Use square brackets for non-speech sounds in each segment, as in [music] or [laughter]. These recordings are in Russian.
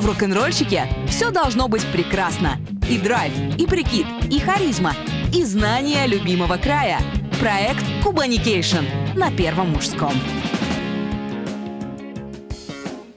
В рок-н-ролльщике все должно быть прекрасно. И драйв, и прикид, и харизма, и знание любимого края. Проект Кубаникейшн на Первом мужском.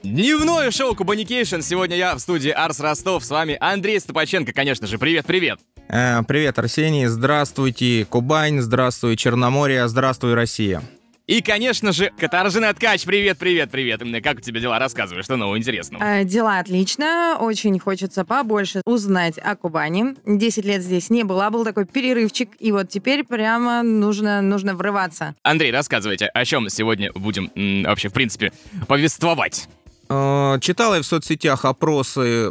Дневное шоу Кубаникейшн. Сегодня я в студии Арс Ростов. С вами Андрей Стопаченко, конечно же. Привет-привет. Э, Привет, Арсений. Здравствуйте, Кубань. Здравствуй, Черноморье. Здравствуй, Россия. И, конечно же, Катаржина Ткач. Привет, привет, привет. Как у тебя дела? Рассказывай, что нового интересного. Э, Дела отлично. Очень хочется побольше узнать о Кубани. Десять лет здесь не была, был такой перерывчик. И вот теперь прямо нужно, нужно врываться. Андрей, рассказывайте, о чем сегодня будем м, вообще, в принципе, повествовать. Э, Читал я в соцсетях опросы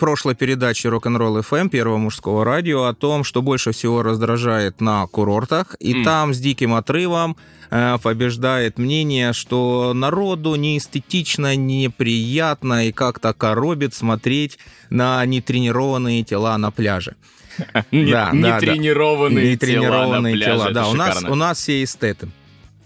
прошлой передачи Рок-н-ролл FM Первого мужского радио о том, что больше всего раздражает на курортах. И М. там с диким отрывом э, побеждает мнение, что народу неэстетично, неприятно и как-то коробит смотреть на нетренированные тела на пляже. [laughs] Да. Нетренированные тела на пляже. Да, у нас, у нас все эстеты.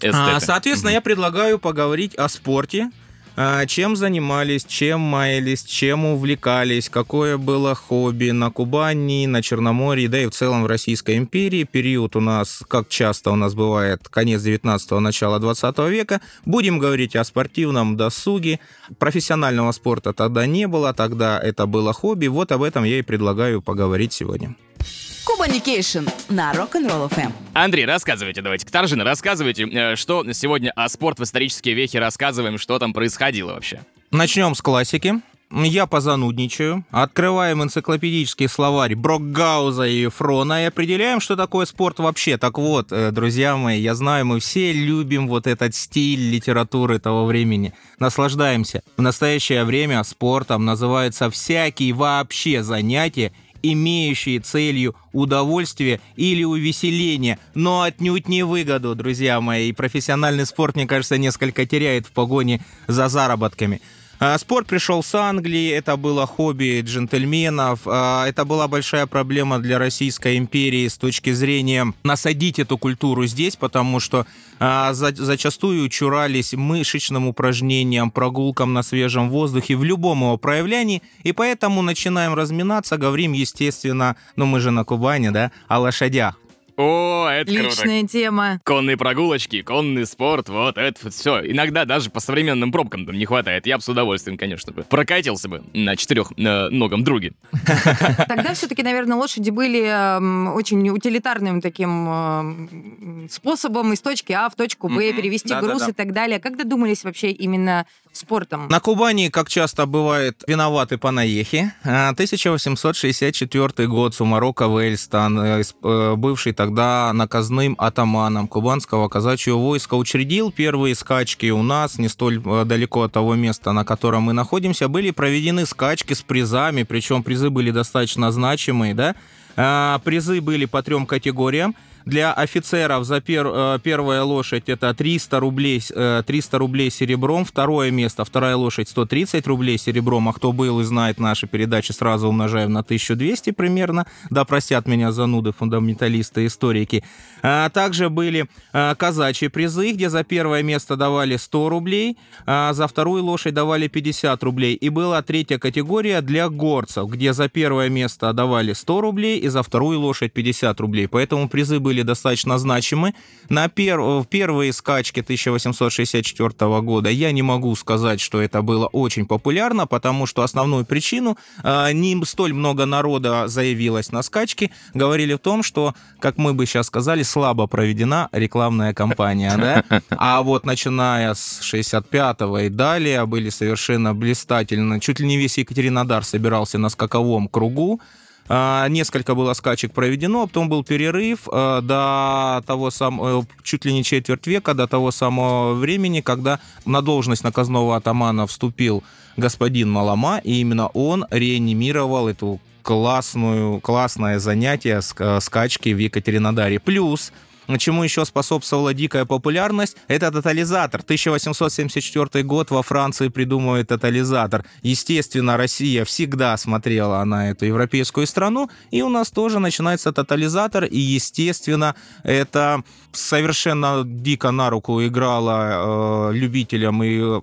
А, Эстеты. соответственно, я предлагаю поговорить о спорте. А, Чем занимались, чем маялись, чем увлекались, какое было хобби на Кубани, на Черноморье, да и в целом в Российской империи. Период у нас, как часто у нас бывает, конец 19-го, начало 20 века. Будем говорить о спортивном досуге. Профессионального спорта тогда не было, тогда это было хобби. Вот об этом я и предлагаю поговорить сегодня. Кубаникейшн на Rock'n'Roll FM. Андрей, рассказывайте, давайте. Катаржина, рассказывайте, э, что сегодня о спорт в исторические вехи рассказываем, что там происходило вообще. Начнем с классики. Я позанудничаю. Открываем энциклопедический словарь Брокгауза и Ефрона и определяем, что такое спорт вообще. Так вот, э, друзья мои, я знаю, мы все любим вот этот стиль литературы того времени. Наслаждаемся. В настоящее время спортом называются всякие вообще занятия, имеющие целью удовольствие или увеселение, но отнюдь не выгоду, друзья мои. И профессиональный спорт, мне кажется, несколько теряет в погоне за заработками. А, Спорт пришел с Англии, это было хобби джентльменов, а, это была большая проблема для Российской империи с точки зрения насадить эту культуру здесь, потому что а, за- зачастую чурались мышечным упражнениям, прогулкам на свежем воздухе, в любом его проявлении, и поэтому начинаем разминаться, говорим, естественно, ну мы же на Кубани, да, о лошадях. О, это круто. Личная тема. Конные прогулочки, конный спорт, вот это все. Иногда даже по современным пробкам там не хватает. Я бы с удовольствием, конечно, бы прокатился бы на четырех э, ногом друге. [laughs] Тогда все-таки, наверное, лошади были эм, очень утилитарным таким эм, способом из точки А в точку Б перевести груз и так далее. Как додумались вообще именно спортом? На Кубани, как часто бывает, виноваты панаехи. А, 1864 год, Сумарока Вельстан, э, э, бывший тогда наказным атаманом кубанского казачьего войска, учредил первые скачки у нас, не столь э, далеко от того места, на котором мы находимся, были проведены скачки с призами, причем призы были достаточно значимые, да. А, Призы были по трем категориям. Для офицеров за пер- э, первая лошадь это 300 рублей, с- э, 300 рублей серебром, второе место, вторая лошадь 130 рублей серебром, а кто был и знает наши передачи, сразу умножаем на 1200 примерно, да простят меня зануды, фундаменталисты, историки. А также были э, казачьи призы, где за первое место давали 100 рублей, а за вторую лошадь давали 50 рублей. И была третья категория для горцев, где за первое место давали 100 рублей и за вторую лошадь 50 рублей. Поэтому призы были достаточно значимы. На пер... в первые скачки 1864 года я не могу сказать, что это было очень популярно, потому что основную причину э, не столь много народа заявилось на скачки, говорили в том, что, как мы бы сейчас сказали, слабо проведена рекламная кампания, да? [laughs] А вот начиная с 65-го и далее были совершенно блистательно. Чуть ли не весь Екатеринодар собирался на скаковом кругу. А, Несколько было скачек проведено, а потом был перерыв э, до того самого, чуть ли не четверть века, до того самого времени, когда на должность наказного атамана вступил господин Малама, и именно он реанимировал эту классную, классное занятие ска- скачки в Екатеринодаре. Плюс Чему еще способствовала дикая популярность? Это тотализатор. 1874 год во Франции придумывает тотализатор. Естественно, Россия всегда смотрела на эту европейскую страну, и у нас тоже начинается тотализатор, и, естественно, это совершенно дико на руку играло э, любителям и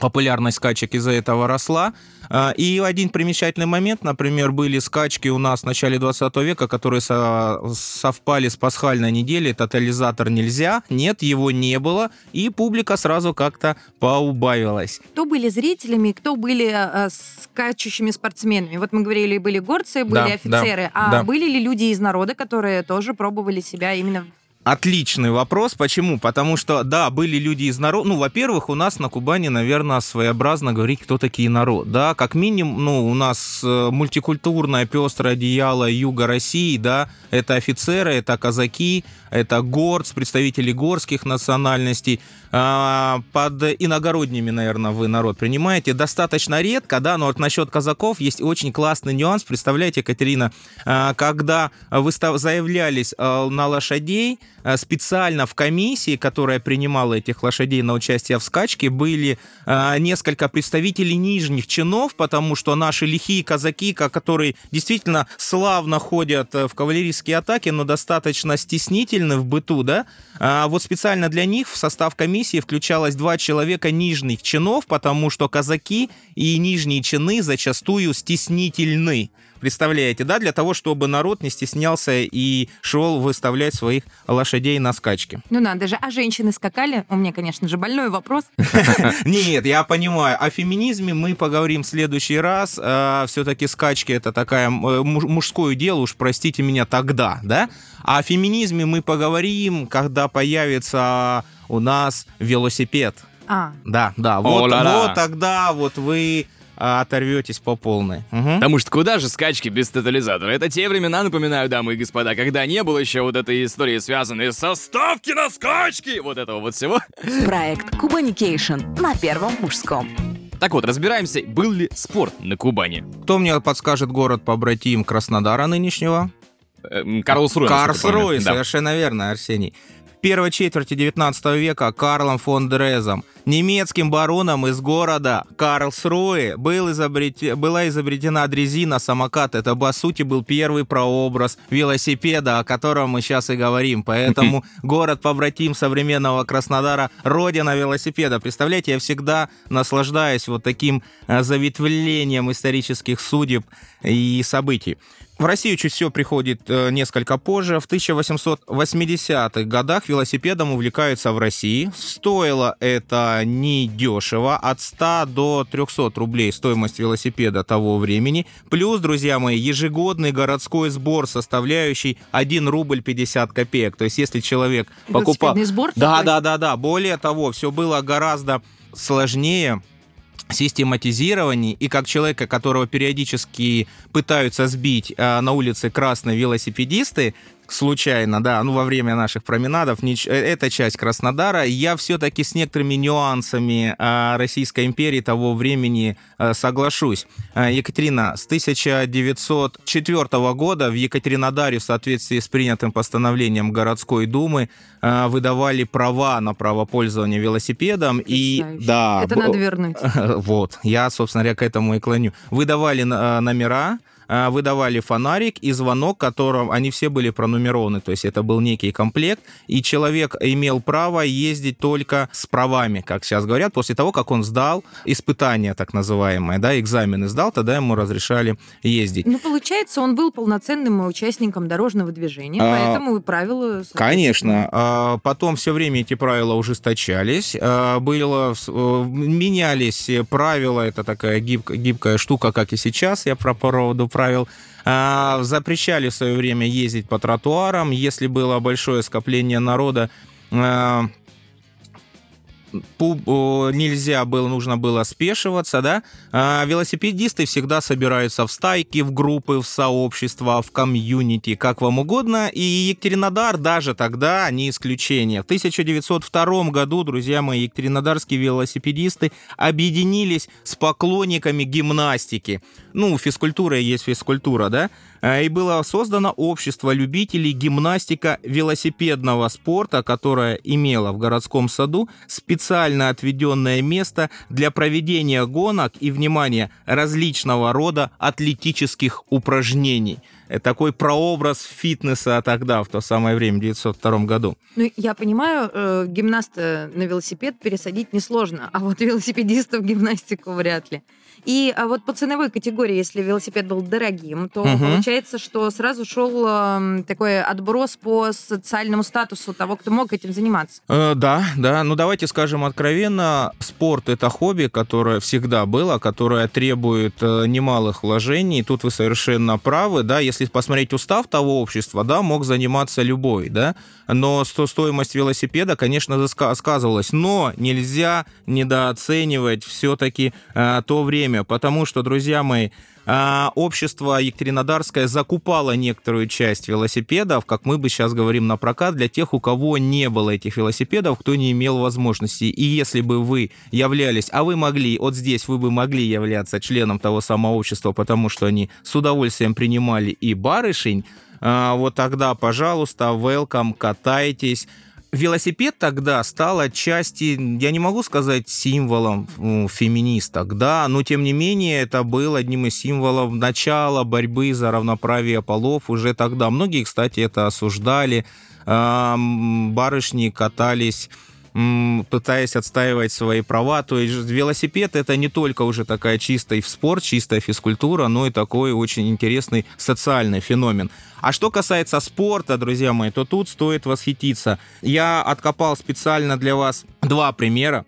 популярность скачек из-за этого росла. А, и один примечательный момент, например, были скачки у нас в начале 20 века, которые со совпали с пасхальной неделей. Тотализатор нельзя, нет, его не было, и публика сразу как-то поубавилась. Кто были зрителями, кто были э, скачущими спортсменами? Вот мы говорили, были горцы, были Да, офицеры, да, а да. были ли люди из народа, которые тоже пробовали себя именно Отличный вопрос. Почему? Потому что, да, были люди из народа. Ну, во-первых, у нас на Кубани, наверное, своеобразно говорить, кто такие народ. Да, как минимум, ну, у нас э, мультикультурное пестрое одеяло юга России, да, это офицеры, это казаки, это горц, представители горских национальностей. А, под иногородними, наверное, вы народ принимаете. Достаточно редко, да, но вот насчет казаков есть очень классный нюанс. Представляете, Екатерина, а, когда вы заявлялись а, на лошадей, специально в комиссии, которая принимала этих лошадей на участие в скачке, были несколько представителей нижних чинов, потому что наши лихие казаки, ко- которые действительно славно ходят э, в кавалерийские атаки, но достаточно стеснительны в быту, да, вот специально для них в состав комиссии включалось два человека нижних чинов, потому что казаки и нижние чины зачастую стеснительны. Представляете, да, для того, чтобы народ не стеснялся и шел выставлять своих лошадей на скачки. Ну надо же, а женщины скакали? У меня, конечно же, больной вопрос. [laughs] Нет, я понимаю. О феминизме мы поговорим в следующий раз. Все-таки скачки это такая э, муж- мужское дело, уж простите меня тогда, да? А о феминизме мы поговорим, когда появится у нас велосипед. А, Да, да. Вот, вот тогда вот вы а, оторветесь по полной. Мгм. Потому что куда же скачки без тотализатора? Это те времена, напоминаю, дамы и господа, когда не было еще вот этой истории, связанной со ставки на скачки, вот этого вот всего. Проект Кубаникейшн на Первом мужском. Так вот, разбираемся, был ли спорт на Кубани. Кто мне подскажет город побратим Краснодара нынешнего? Эм, Карлсруэ. насколько Карлсруэ, помню. Да. совершенно верно, Арсений. Первой четверти 19 века Карлом фон Дрезом, немецким бароном из города Карлсруэ, был изобрете- была изобретена дрезина самокат. Это, по сути, был первый прообраз велосипеда, о котором мы сейчас и говорим. Поэтому [laughs] город-побратим современного Краснодара, родина велосипеда. Представляете, я всегда наслаждаюсь вот таким э, заветвлением исторических судеб и событий. В Россию чуть все приходит э, несколько позже. В 1880-х годах велосипедом увлекаются в России. Стоило это не дешево, от 100 до 300 рублей стоимость велосипеда того времени. Плюс, друзья мои, ежегодный городской сбор, составляющий 1 рубль 50 копеек. То есть, если человек покупал... сбор Да, такой? да, да, да. Более того, все было гораздо сложнее систематизировании, и как человека, которого периодически пытаются сбить э, на улице красные велосипедисты, случайно, да, ну, во время наших променадов, э, это часть Краснодара, я все-таки с некоторыми нюансами э, Российской империи того времени э, соглашусь. Э, Екатерина, с 1904 года в Екатеринодаре в соответствии с принятым постановлением городской думы выдавали права на право пользования велосипедом, и да, Это надо вернуть. [laughs] вот, я, собственно говоря, к этому и клоню. Выдавали номера, выдавали фонарик и звонок, которым они все были пронумерованы, то есть это был некий комплект, и человек имел право ездить только с правами, как сейчас говорят, после того, как он сдал испытания, так называемые, да, экзамены сдал, тогда ему разрешали ездить. Ну, получается, он был полноценным участником дорожного движения, А, поэтому правила... Конечно. А, Потом все время эти правила ужесточались. А, Было, э, менялись правила. Это такая гибк- гибкая штука, как и сейчас, я про поводу правил. А, Запрещали в свое время ездить по тротуарам. Если было большое скопление народа, а, нельзя было, нужно было спешиваться, да. А велосипедисты всегда собираются в стайки, в группы, в сообщества, в комьюнити, как вам угодно. И Екатеринодар даже тогда не исключение. В 1902 году, друзья мои, екатеринодарские велосипедисты объединились с поклонниками гимнастики. Ну, физкультура есть физкультура, да? А, И было создано общество любителей гимнастика велосипедного спорта, которое имело в городском саду специальный специально отведенное место для проведения гонок и, внимание, различного рода атлетических упражнений. Это такой прообраз фитнеса тогда, в то самое время, в 1902 году. Ну, я понимаю, э, гимнаста на велосипед пересадить несложно, а вот велосипедиста в гимнастику вряд ли. И а вот по ценовой категории, если велосипед был дорогим, то Мгм. получается, что сразу шел эм, такой отброс по социальному статусу того, кто мог этим заниматься. Э, да, да. Ну давайте скажем откровенно, спорт это хобби, которое всегда было, которое требует э, немалых вложений. Тут вы совершенно правы, да. Если посмотреть устав того общества, да, мог заниматься любой, да. Но сто- стоимость велосипеда, конечно, сказывалась. Но нельзя недооценивать все-таки то время, потому что, друзья мои, а, общество Екатеринодарское закупало некоторую часть велосипедов, как мы бы сейчас говорим, на прокат для тех, у кого не было этих велосипедов, кто не имел возможности. И если бы вы являлись, а вы могли, вот здесь вы бы могли являться членом того самого общества, потому что они с удовольствием принимали и барышень, а, вот тогда, пожалуйста, welcome, катайтесь. Велосипед тогда стал отчасти, я не могу сказать символом ну, феминисток, да, но тем не менее это был одним из символов начала борьбы за равноправие полов уже тогда. Многие, кстати, это осуждали. Барышни катались пытаясь отстаивать свои права. То есть велосипед это не только уже такая чистая спорт, чистая физкультура, но и такой очень интересный социальный феномен. А что касается спорта, друзья мои, то тут стоит восхититься. Я откопал специально для вас два примера.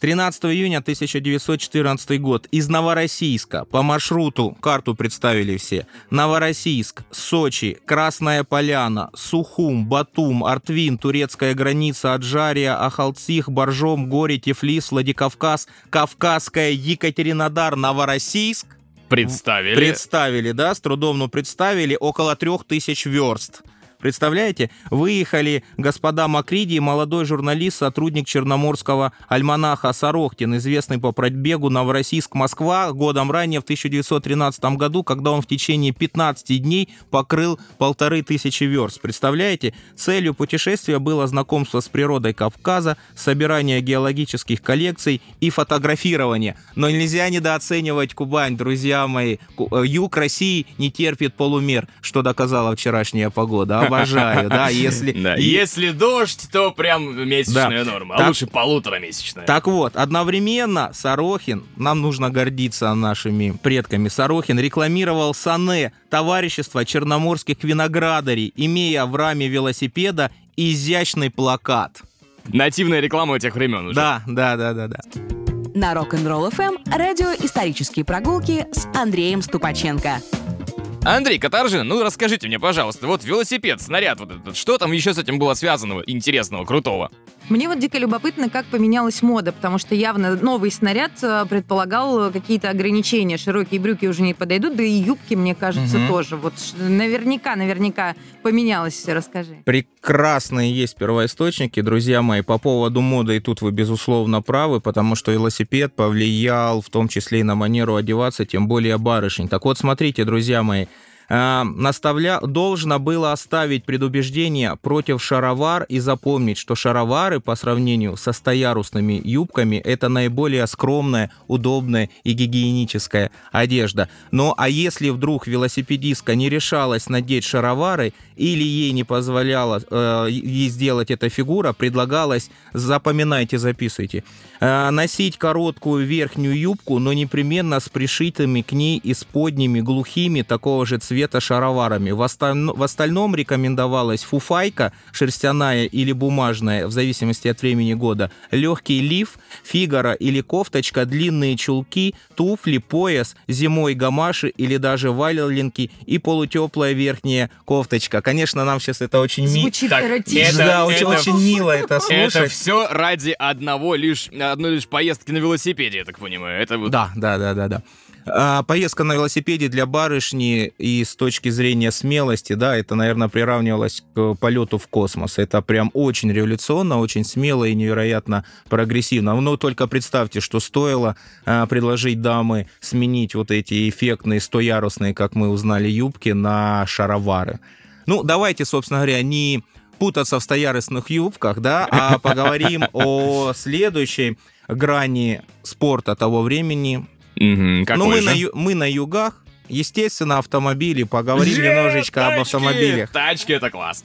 13 июня 1914 год из Новороссийска по маршруту, карту представили все, Новороссийск, Сочи, Красная Поляна, Сухум, Батум, Артвин, турецкая граница, Аджария, Ахалцих, Боржом, Горе, Тифлис, Владикавказ, Кавказская, Екатеринодар, Новороссийск. Представили. Представили, да, с трудом, но представили около трех тысяч верст. Представляете, выехали господа Макриди, молодой журналист, сотрудник черноморского альманаха Сорохтин, известный по пробегу Новороссийск-Москва годом ранее, в 1913 году, когда он в течение 15 дней покрыл полторы тысячи верст. Представляете, целью путешествия было знакомство с природой Кавказа, собирание геологических коллекций и фотографирование. Но нельзя недооценивать Кубань, друзья мои. Э, Юг России не терпит полумер, что доказала вчерашняя погода. Обожаю, да, если... Да, и- Если дождь, то прям месячная Да. норма, а Так- лучше полуторамесячная. Так вот, одновременно Сорохин, нам нужно гордиться нашими предками, Сорохин рекламировал САНЭ, товарищество черноморских виноградарей, имея в раме велосипеда изящный плакат. Нативная реклама этих времен уже. Да, да, да, да, да. На Rock'n'Roll FM радио «Исторические прогулки» с Андреем Ступаченко. Андрей Катаржин, ну расскажите мне, пожалуйста, вот велосипед, снаряд вот этот, что там еще с этим было связанного, интересного, крутого? Мне вот дико любопытно, как поменялась мода, потому что явно новый снаряд э, предполагал какие-то ограничения. Широкие брюки уже не подойдут, да и юбки, мне кажется, Мгм. тоже. Вот наверняка, наверняка поменялось все. Расскажи. Прекрасные есть первоисточники, друзья мои, по поводу моды, и тут вы, безусловно, правы, потому что велосипед повлиял в том числе и на манеру одеваться, тем более барышень. Так вот, смотрите, друзья мои, наставля... должно было оставить предубеждение против шаровар и запомнить, что шаровары по сравнению со стоярусными юбками это наиболее скромная, удобная и гигиеническая одежда. Но а если вдруг велосипедистка не решалась надеть шаровары или ей не позволяла э, ей сделать эта фигура, предлагалось, запоминайте, записывайте, э, носить короткую верхнюю юбку, но непременно с пришитыми к ней исподними глухими такого же цвета шароварами. В, осталь- в остальном рекомендовалась фуфайка, шерстяная или бумажная, в зависимости от времени года, легкий лиф, фигара или кофточка, длинные чулки, туфли, пояс, зимой гамаши или даже валенки и полутеплая верхняя кофточка. Конечно, нам сейчас это очень ми- Звучит Так, эротично. это- да, очень, это- очень мило это Это слушать. все ради одного лишь, одной лишь поездки на велосипеде, я так понимаю. Это вот Да, да, да, да, да. А, поездка на велосипеде для барышни и с точки зрения смелости, да, это, наверное, приравнивалось к полету в космос. Это прям очень революционно, очень смело и невероятно прогрессивно. Но только представьте, что стоило а, предложить дамы сменить вот эти эффектные стоярусные, как мы узнали, юбки на шаровары. Ну, давайте, собственно говоря, не путаться в стояростных юбках, да, а [laughs] поговорим о следующей грани спорта того времени. Ну, какой мы же? на, ю- мы на югах, естественно, автомобили, поговорим Е, немножечко об тачки! автомобилях. Тачки это класс.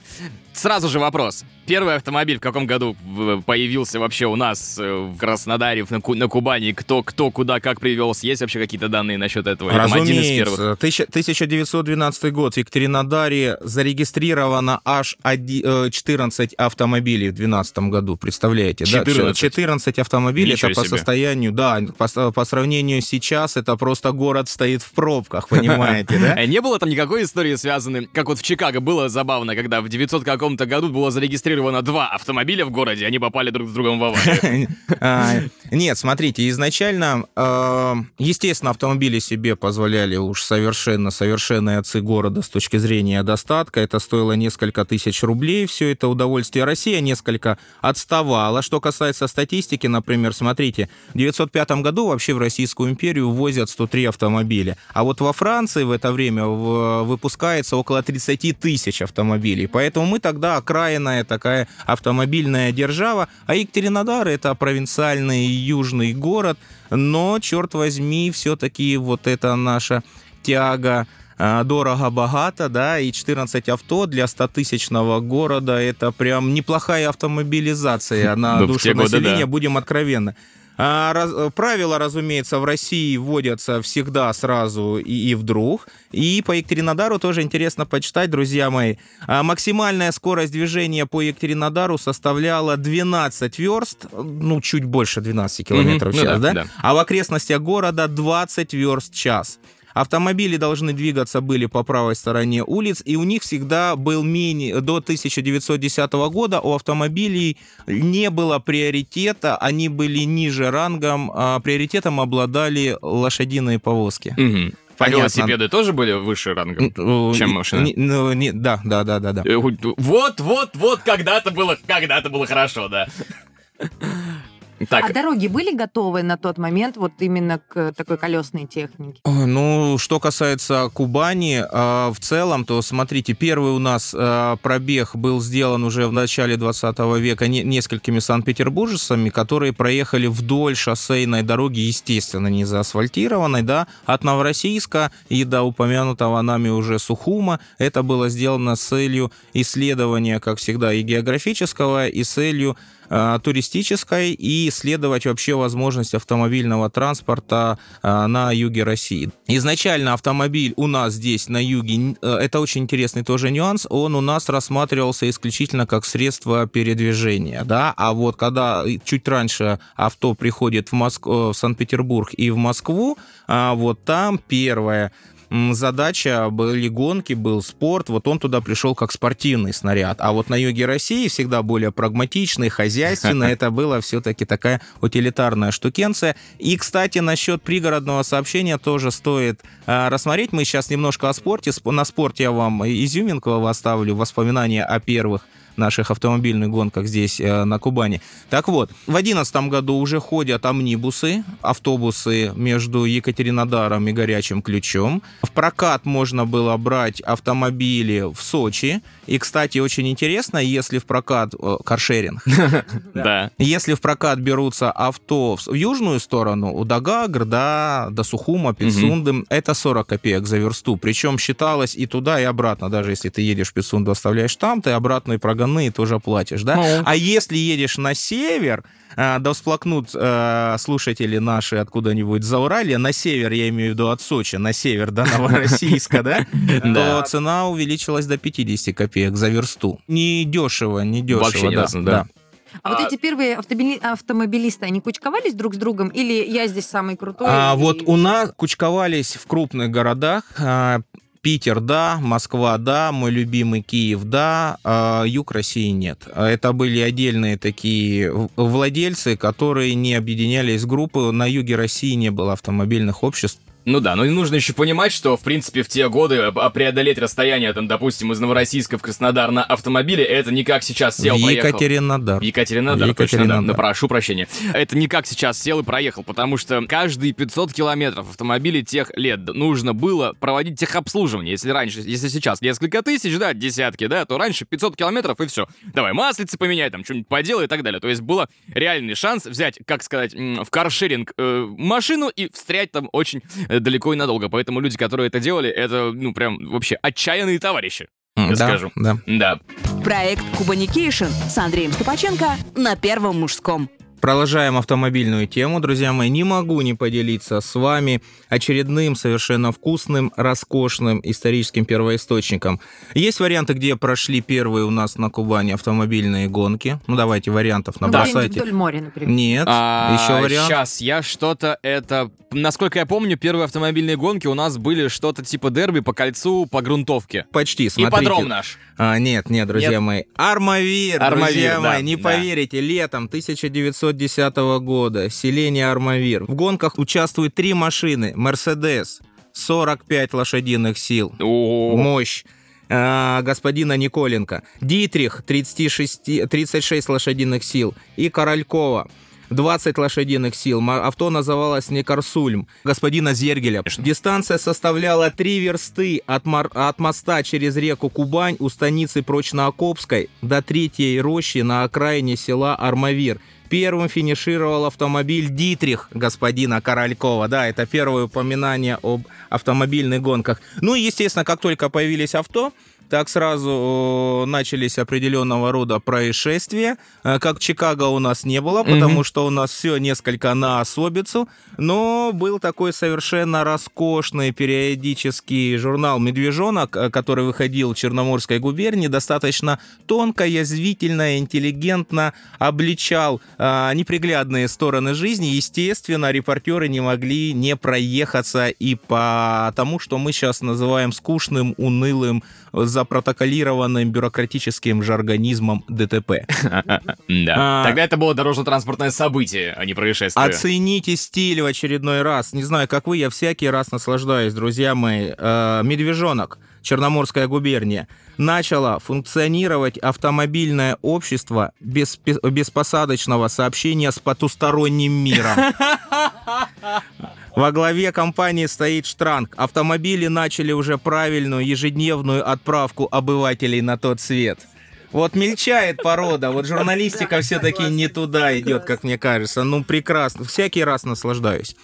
Сразу же вопрос. Первый автомобиль в каком году в- появился вообще у нас э, в Краснодаре, на, Ку- на Кубани? Кто, кто, куда, как привез? Есть вообще какие-то данные насчет этого? Там один из первых? Разумеется, тысяча- 1912 год в Екатеринодаре зарегистрировано аж оди- э, 14 автомобилей в 2012 году, представляете? да? 14? 14 автомобилей, Ничего это по себе. состоянию, да, по, по сравнению сейчас, это просто город стоит в пробках, [laughs] понимаете, да? Э, Не было там никакой истории связанной, как вот в Чикаго было забавно, когда в 900 каком-то году было зарегистрировано два автомобиля в городе, они попали друг с другом в аварию. [laughs] А, Нет, смотрите, изначально, э, естественно, автомобили себе позволяли уж совершенно, совершенные отцы города с точки зрения достатка. Это стоило несколько тысяч рублей, все это удовольствие. Россия несколько отставала. Что касается статистики, например, смотрите, в 905 году вообще в Российскую империю возят 103 автомобиля. А вот во Франции в это время выпускается около 30 тысяч автомобилей. Поэтому мы тогда окраинная такая автомобильная держава, а Екатеринодар это провинциальный южный город, но, черт возьми, все-таки вот это наша тяга а, дорого-богато, да, и 14 авто для 100-тысячного города, это прям неплохая автомобилизация [laughs] на душу населения, да. будем откровенны. А, раз- правила, разумеется, в России вводятся всегда сразу и, и вдруг. И по Екатеринодару тоже интересно почитать, друзья мои. А, максимальная скорость движения по Екатеринодару составляла 12 верст, ну, чуть больше 12 километров в Мгм, ну час, да, да? да. А в окрестностях города 20 верст в час. Автомобили должны двигаться были по правой стороне улиц, и у них всегда был мини... До 1910 года у автомобилей не было приоритета, они были ниже рангом, а приоритетом обладали лошадиные повозки. А Понятно. велосипеды тоже были выше рангом? Э, Чем машина? не- ну, не- да, да, да, да, да. Э, Вот, вот, вот, когда-то было, когда-то было хорошо, да. [laughs] Так, А дороги были готовы на тот момент вот именно к такой колесной технике? Ой, Ну, что касается Кубани, э, в целом, то смотрите, первый у нас э, пробег был сделан уже в начале 20 века не- несколькими санкт-петербуржцами, которые проехали вдоль шоссейной дороги, естественно, не заасфальтированной, да, от Новороссийска и до упомянутого нами уже Сухума. Это было сделано с целью исследования, как всегда, и географического, и с целью э, туристической и исследовать вообще возможность автомобильного транспорта э, на юге России. Изначально автомобиль у нас здесь на юге, э, это очень интересный тоже нюанс, он у нас рассматривался исключительно как средство передвижения, да, а вот когда чуть раньше авто приходит в, Моск... э, в Санкт-Петербург и в Москву, а вот там первое задача были гонки, был спорт, вот он туда пришел как спортивный снаряд. А вот на юге России всегда более прагматичный, хозяйственный, [laughs] это была все-таки такая утилитарная штукенция. И, кстати, насчет пригородного сообщения тоже стоит а, рассмотреть. Мы сейчас немножко о спорте. Сп- На спорте я вам изюминку оставлю, воспоминания о первых наших автомобильных гонках здесь, э, на Кубани. Так вот, в 2011 году уже ходят амнибусы, автобусы между Екатеринодаром и Горячим Ключом. В прокат можно было брать автомобили в Сочи. И, кстати, очень интересно, если в прокат... э, Каршеринг. [laughs] да. Если в прокат берутся авто в южную сторону, у Дагагр, да, до Сухума, Пицунды, это 40 копеек за версту. Причем считалось и туда, и обратно. Даже если ты едешь в Пицунду, оставляешь там, ты обратно и проганные тоже платишь, да? Ну. А если едешь на север, а, да всплакнут э, слушатели наши откуда-нибудь за Уралья, на север, я имею в виду от Сочи, на север до [laughs] [laughs] Новороссийска, да, то цена увеличилась до 50 копеек за версту. Не дешево, не дешево, Вообще не да, да. А, вот А- эти первые автомобили- автомобилисты, они кучковались друг с другом? Или я здесь самый крутой? А и- вот у нас кучковались в крупных городах. Питер, да, Москва, да, мой любимый Киев, да, а юг России нет. А Это были отдельные такие владельцы, которые не объединялись в группы. На юге России не было автомобильных обществ Ну да, но и нужно еще понимать, что, в принципе, в те годы а, преодолеть расстояние, там, допустим, из Новороссийска в Краснодар на автомобиле, это не как сейчас сел, в проехал. Екатеринодар. Екатеринодар, Екатеринодар. точно, да. Да, прошу прощения. Это не как сейчас сел и проехал, потому что каждые 500 километров автомобилей тех лет нужно было проводить техобслуживание. Если раньше, если сейчас несколько тысяч, да, десятки, да, то раньше 500 километров и все. Давай маслицы поменяй, там, что-нибудь поделай и так далее. То есть было реальный шанс взять, как сказать, в каршеринг э, машину и встрять там очень э, [laughs] далеко и надолго. Поэтому люди, которые это делали, это, ну, прям вообще отчаянные товарищи. Я да, скажу. Да. Да. Проект Кубаникейшн с Андреем Ступаченко на Первом мужском. Продолжаем автомобильную тему, друзья мои. Не могу не поделиться с вами очередным совершенно вкусным, роскошным историческим первоисточником. Есть варианты, где прошли первые у нас на Кубани автомобильные гонки. Ну, давайте вариантов набросайте. вдоль моря, например. Нет, еще вариант. Сейчас, я что-то это... Насколько я помню, первые автомобильные гонки у нас были что-то типа дерби по кольцу, по грунтовке. Почти, И смотрите. подром наш. А, нет, нет, друзья Нет? мои. Армавир, Армавир, друзья да, мои, не да. поверите, летом 1910 года, селение Армавир. В гонках участвуют три машины. Мерседес, 45 лошадиных сил. О, Мощь а, господина Николенко. Дитрих, 36, 36 лошадиных сил. И Королькова. 20 лошадиных сил. Авто называлось Некарсульм. Господина Зергеля. Дистанция составляла 3 версты от, мар- от моста через реку Кубань у станицы Прочноокопской до третьей рощи на окраине села Армавир. Первым финишировал автомобиль Дитрих господина Королькова. Да, это первое упоминание об автомобильных гонках. Ну и, естественно, как только появились авто, так сразу э, начались определенного рода происшествия. Э, Как Чикаго у нас не было, потому что у нас все несколько на особицу. Но был такой совершенно роскошный периодический журнал «Медвежонок», э, который выходил в Черноморской губернии, достаточно тонко, язвительно, интеллигентно обличал э, неприглядные стороны жизни. Естественно, репортеры не могли не проехаться и по тому, что мы сейчас называем скучным, унылым, запротоколированным бюрократическим жаргонизмом ДТП. [laughs] Да. А. Тогда это было дорожно-транспортное событие, а не происшествие. Оцените стиль в очередной раз. Не знаю, как вы, я всякий раз наслаждаюсь, друзья мои. Э, Медвежонок, Черноморская губерния. Начало функционировать автомобильное общество без, пе- беспосадочного сообщения с потусторонним миром. [laughs] Во главе компании стоит Штранг. Автомобили начали уже правильную ежедневную отправку обывателей на тот свет. Вот мельчает порода, вот журналистика все-таки не туда идет, как мне кажется. Ну, прекрасно, всякий раз наслаждаюсь.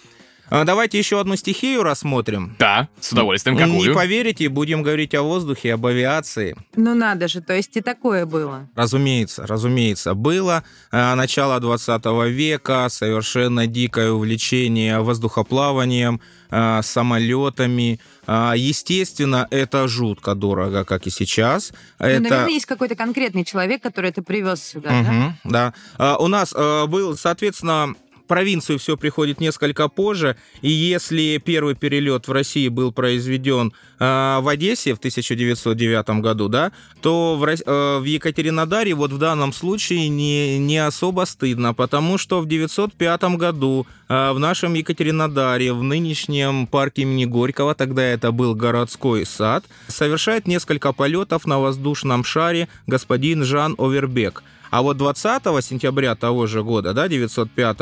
А, Давайте еще одну стихию рассмотрим. Да, с удовольствием. Не Какую? поверите, будем говорить о воздухе, об авиации. Ну надо же, то есть и такое было. Разумеется, разумеется, было. А, Начало 20 века, совершенно дикое увлечение воздухоплаванием, а, самолетами. Естественно, это жутко дорого, как и сейчас. Ну, это... наверное, есть какой-то конкретный человек, который это привез сюда, да? Мгм, да. А, у нас был, соответственно, провинцию все приходит несколько позже, и если первый перелет в России был произведен а, в Одессе в 1909 году, да, то в, э, в Екатеринодаре вот в данном случае не, не особо стыдно, потому что в 905 году а, в нашем Екатеринодаре, в нынешнем парке имени Горького, тогда это был городской сад, совершает несколько полетов на воздушном шаре господин Жан Овербек. А вот 20 сентября того же года, да, 905,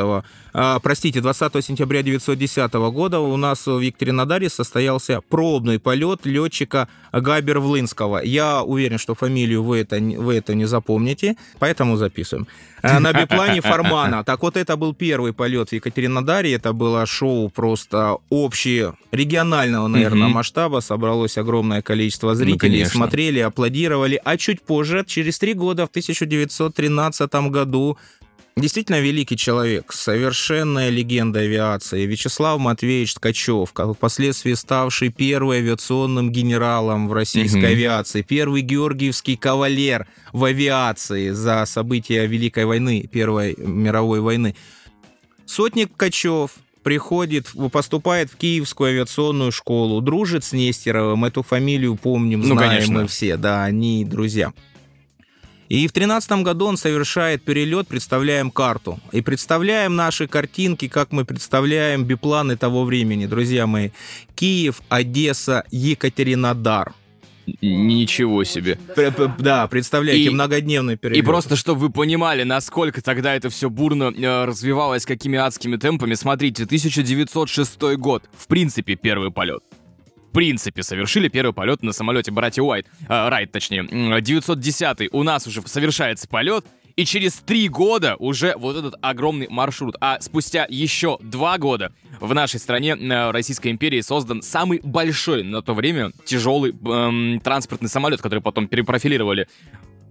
а, простите, 20 сентября 910 года у нас в Екатеринодаре состоялся пробный полет летчика Габер-Влынского. Я уверен, что фамилию вы это, вы это не запомните, поэтому записываем. А, На биплане Фармана. Так вот, это был первый полет в Екатеринодаре. Это было шоу просто общее, регионального, наверное, масштаба. Собралось огромное количество зрителей. конечно. смотрели, аплодировали. А чуть позже, через три года, в 1913 году, Действительно великий человек, совершенная легенда авиации. Вячеслав Матвеевич Ткачев, впоследствии ставший первым авиационным генералом в российской Мгм. авиации, первый георгиевский кавалер в авиации за события Великой войны, Первой мировой войны. Сотник Ткачев приходит, поступает в Киевскую авиационную школу, дружит с Нестеровым, эту фамилию помним, Ну, знаем конечно. мы все, да, они друзья. И в 2013 году он совершает перелет, представляем карту. И представляем наши картинки, как мы представляем бипланы того времени, друзья мои. Киев, Одесса, Екатеринодар. Ничего себе. Да, представляете, и, многодневный перелет. И просто, чтобы вы понимали, насколько тогда это все бурно э, развивалось, какими адскими темпами. Смотрите, 1906 год. В принципе, первый полет принципе совершили первый полет на самолете братья Уайт, э, Райт точнее. 910 у нас уже совершается полет, и через три года уже вот этот огромный маршрут. А спустя еще два года в нашей стране, э, Российской империи, создан самый большой на то время тяжелый эм, транспортный самолет, который потом перепрофилировали,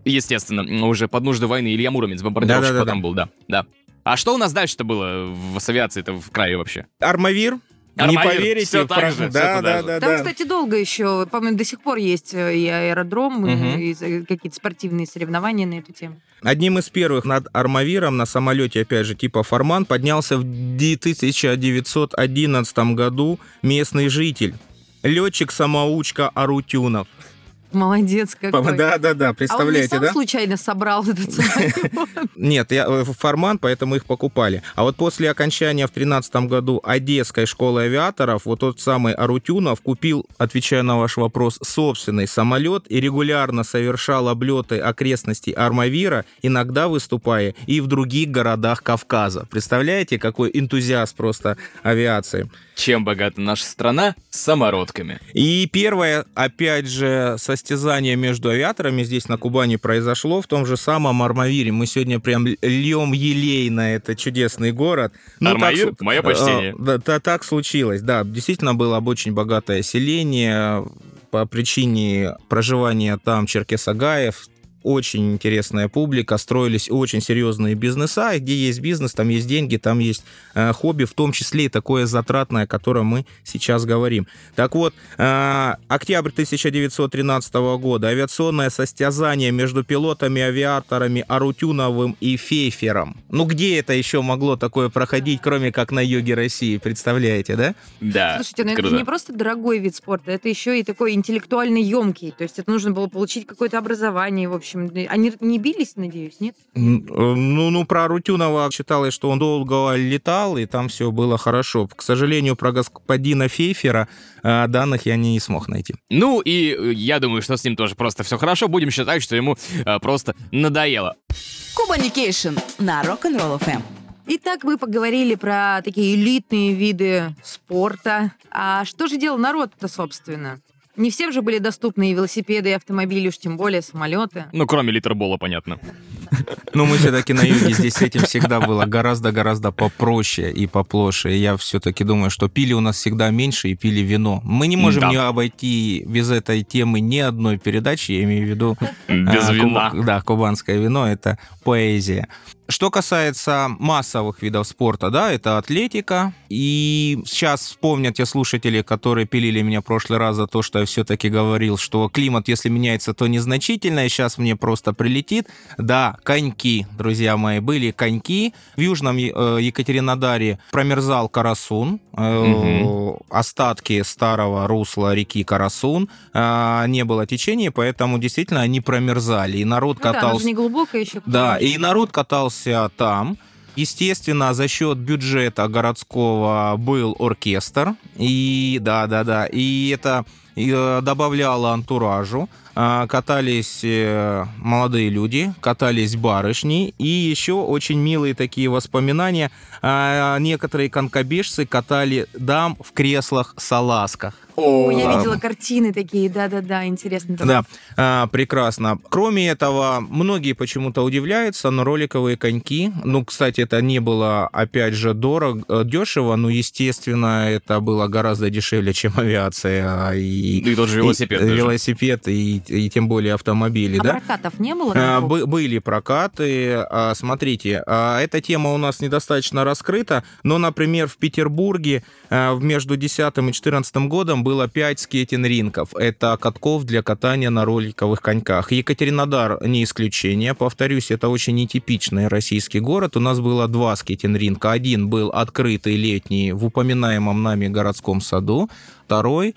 естественно, уже под нужды войны. Илья Муромец, бомбардировщик да, да, да, потом да. был, да. да. А что у нас дальше-то было в, с авиацией-то в крае вообще? Армавир, не поверите, все так же, да, да, да, Там, кстати, долго еще, по-моему, до сих пор есть э, и аэродром, угу. и какие-то спортивные соревнования на эту тему. Одним из первых над Армавиром на самолете, опять же, типа Форман, поднялся в 1911 году местный житель, летчик-самоучка Арутюнов. Молодец какой. Да, да, да, представляете, а он не сам да? случайно собрал этот? [laughs] Нет, я э, форман, поэтому их покупали. А вот после окончания в 2013 году Одесской школы авиаторов, вот тот самый Арутюнов купил, отвечая на ваш вопрос, собственный самолет и регулярно совершал облеты окрестностей Армавира, иногда выступая и в других городах Кавказа. Представляете, какой энтузиаст просто авиации? Чем богата наша страна? Самородками. И первое, опять же, состязание между авиаторами здесь на Кубани произошло в том же самом Армавире. Мы сегодня прям льем елей на этот чудесный город. Ну, Армавир, так, мое почтение. Да, да, так случилось, да. Действительно было очень богатое селение по причине проживания там черкесагаев, очень интересная публика, строились очень серьезные бизнеса, где есть бизнес, там есть деньги, там есть э, хобби, в том числе и такое затратное, о котором мы сейчас говорим. Так вот, э, октябрь 1913 года, авиационное состязание между пилотами-авиаторами Арутюновым и Фейфером. Ну, где это еще могло такое проходить, кроме как на юге России, представляете, да? Да. Слушайте, ну это не просто дорогой вид спорта, это еще и такой интеллектуально емкий, то есть это нужно было получить какое-то образование, в общем, общем, они не бились, надеюсь, нет? Э, ну, ну, про Рутюнова считалось, что он долго летал, и там все было хорошо. К сожалению, про господина Фейфера э, данных я не смог найти. Ну, и э, я думаю, что с ним тоже просто все хорошо. Будем считать, что ему просто надоело. Кубаникейшн на Rock'n'Roll FM. Итак, мы поговорили про такие элитные виды спорта. А что же делал народ-то, собственно? Не всем же были доступны и велосипеды, и автомобили, уж тем более самолеты. Ну, кроме литербола, понятно. Ну, мы все-таки на юге здесь с этим всегда было гораздо-гораздо попроще и поплоше. И я все-таки думаю, что пили у нас всегда меньше и пили вино. Мы не можем да. не обойти без этой темы ни одной передачи, я имею в виду... Без а, вина. Куб... Да, кубанское вино — это поэзия. Что касается массовых видов спорта, да, это атлетика. И сейчас вспомнят те слушатели, которые пилили меня в прошлый раз за то, что я все-таки говорил, что климат, если меняется, то незначительно, и сейчас мне просто прилетит. Да, коньки, друзья мои, были коньки. В Южном э, Екатеринодаре промерзал Карасун, угу. остатки старого русла реки Карасун. Э, не было течения, поэтому действительно они промерзали. И народ ну, катался... Да, не глубоко еще. Да, и народ катался там. Естественно, за счет бюджета городского был оркестр. И да, да, да. И это э, добавляло антуражу. А, катались э, молодые люди, катались барышни, и еще очень милые такие воспоминания. А, некоторые конкобежцы катали дам в креслах-салазках. О, я видела картины такие, да-да-да, интересно. Да, а, прекрасно. Кроме этого, многие почему-то удивляются, но роликовые коньки, ну, кстати, это не было, опять же, дорого, э, дешево, но, естественно, это было гораздо дешевле, чем [laughs] авиация. И, и тот же велосипед. И, велосипед, и и тем более автомобили. А да? прокатов не было? А, были прокаты. А, смотрите, а, эта тема у нас недостаточно раскрыта, но, например, в Петербурге а, между 10 и 14 годом было 5 скейтинг-ринков. Это катков для катания на роликовых коньках. Екатеринодар не исключение. Повторюсь, это очень нетипичный российский город. У нас было два скейтинг-ринка. Один был открытый летний в упоминаемом нами городском саду. Второй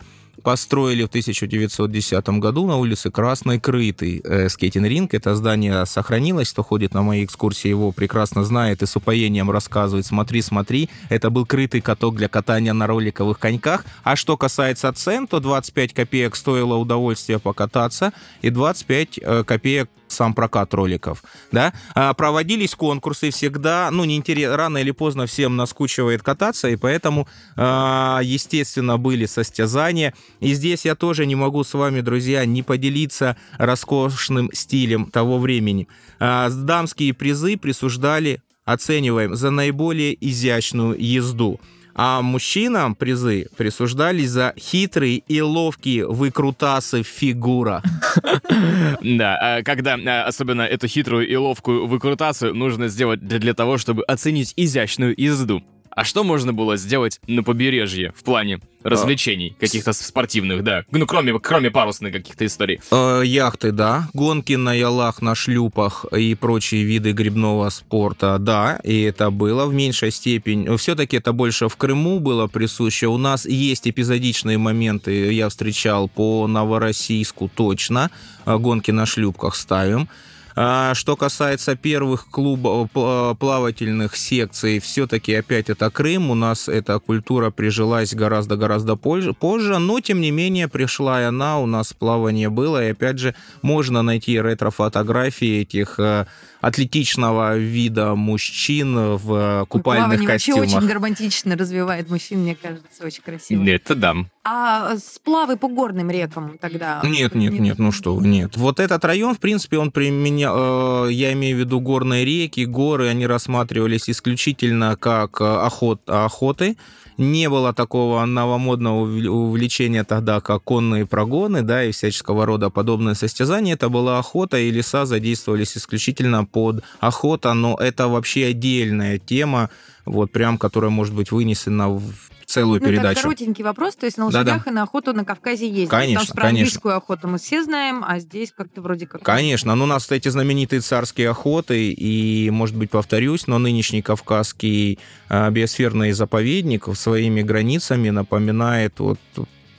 построили в 1910 году на улице Красной крытый э, скейтинг-ринг. Это здание сохранилось. Кто ходит на мои экскурсии, его прекрасно знает и с упоением рассказывает. Смотри, смотри, это был крытый каток для катания на роликовых коньках. А что касается цен, то 25 копеек стоило удовольствие покататься и 25 э, копеек сам прокат роликов, да, а, проводились конкурсы всегда, ну, неинтересно, рано или поздно всем наскучивает кататься, и поэтому, а, естественно, были состязания, и здесь я тоже не могу с вами, друзья, не поделиться роскошным стилем того времени. А, дамские призы присуждали, оцениваем, за наиболее изящную езду а мужчинам призы присуждались за хитрые и ловкие выкрутасы фигура. Да, а когда а, особенно эту хитрую и ловкую выкрутацию нужно сделать для того, чтобы оценить изящную езду. А что можно было сделать на побережье в плане развлечений каких-то спортивных, да? Ну, кроме, кроме парусных каких-то историй. Э, яхты, да. Гонки на ялах, на шлюпах и прочие виды грибного спорта, да. И это было в меньшей степени. Все-таки это больше в Крыму было присуще. У нас есть эпизодичные моменты, я встречал по Новороссийску точно. Э, гонки на шлюпках ставим. А что касается первых клубов плавательных секций, все-таки опять это Крым. У нас эта культура прижилась гораздо-гораздо позже, но тем не менее пришла и она, у нас плавание было, и опять же можно найти ретро-фотографии этих э, атлетичного вида мужчин в купальных Плавание костюмах. вообще очень романтично развивает мужчин, мне кажется, очень красиво. Это да. А сплавы по горным рекам тогда? Нет, нет, нет, ну что нет. Вот этот район, в принципе, он при меня, э, я имею в виду горные реки, горы, они рассматривались исключительно как э, охот, охоты. Не было такого новомодного увлечения тогда, как конные прогоны, да, и всяческого рода подобные состязания. Это была охота, и леса задействовались исключительно под охота, но это вообще отдельная тема, вот прям, которая может быть вынесена в целую ну, передачу. Так, коротенький вопрос, то есть на лошадях Да-да. и на охоту на Кавказе ездят. Конечно, Потому что про английскую охоту мы все знаем, а здесь как-то вроде как... Конечно, ну у нас эти знаменитые царские охоты, и, может быть, повторюсь, но нынешний Кавказский э, биосферный заповедник своими границами напоминает вот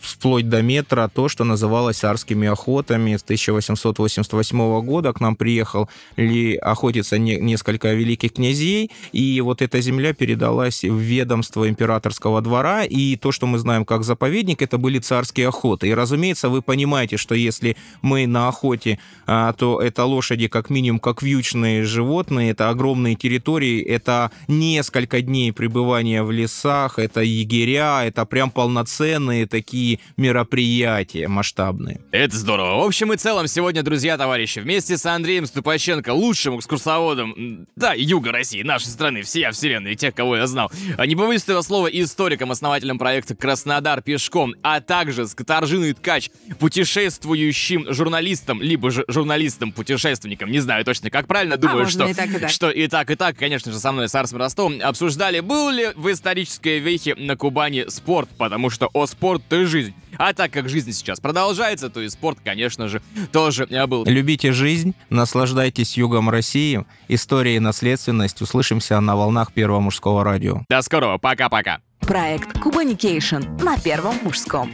вплоть до метра то, что называлось арскими охотами. С 1888 года к нам приехал ли охотиться не, несколько великих князей, и вот эта земля передалась в ведомство императорского двора, и то, что мы знаем как заповедник, это были царские охоты. И, разумеется, вы понимаете, что если мы на охоте, а, то это лошади как минимум как вьючные животные, это огромные территории, это несколько дней пребывания в лесах, это егеря, это прям полноценные такие мероприятия масштабные. Это здорово. В общем и целом, сегодня, друзья, товарищи, вместе с Андреем Ступаченко, лучшим экскурсоводом, да, юга России, нашей страны, всея вселенной, тех, кого я знал, а не побоюсь этого слова, историком, основателем проекта «Краснодар пешком», а также с Катаржиной Ткач, путешествующим журналистом, либо же журналистом-путешественником, не знаю точно, как правильно, а, думаю, а, что, и так, и так. что и так, и так, конечно же, со мной, с Арсом Ростовым, обсуждали, был ли в исторической вехе на Кубани спорт, потому что о спорт — ты жизнь. Жизнь. А так как жизнь сейчас продолжается, то и спорт, конечно же, тоже был. Любите жизнь, наслаждайтесь югом России, историей и наследственность. Услышимся на волнах Первого мужского радио. До скорого, пока-пока. Проект Кубаникейшн на Первом мужском.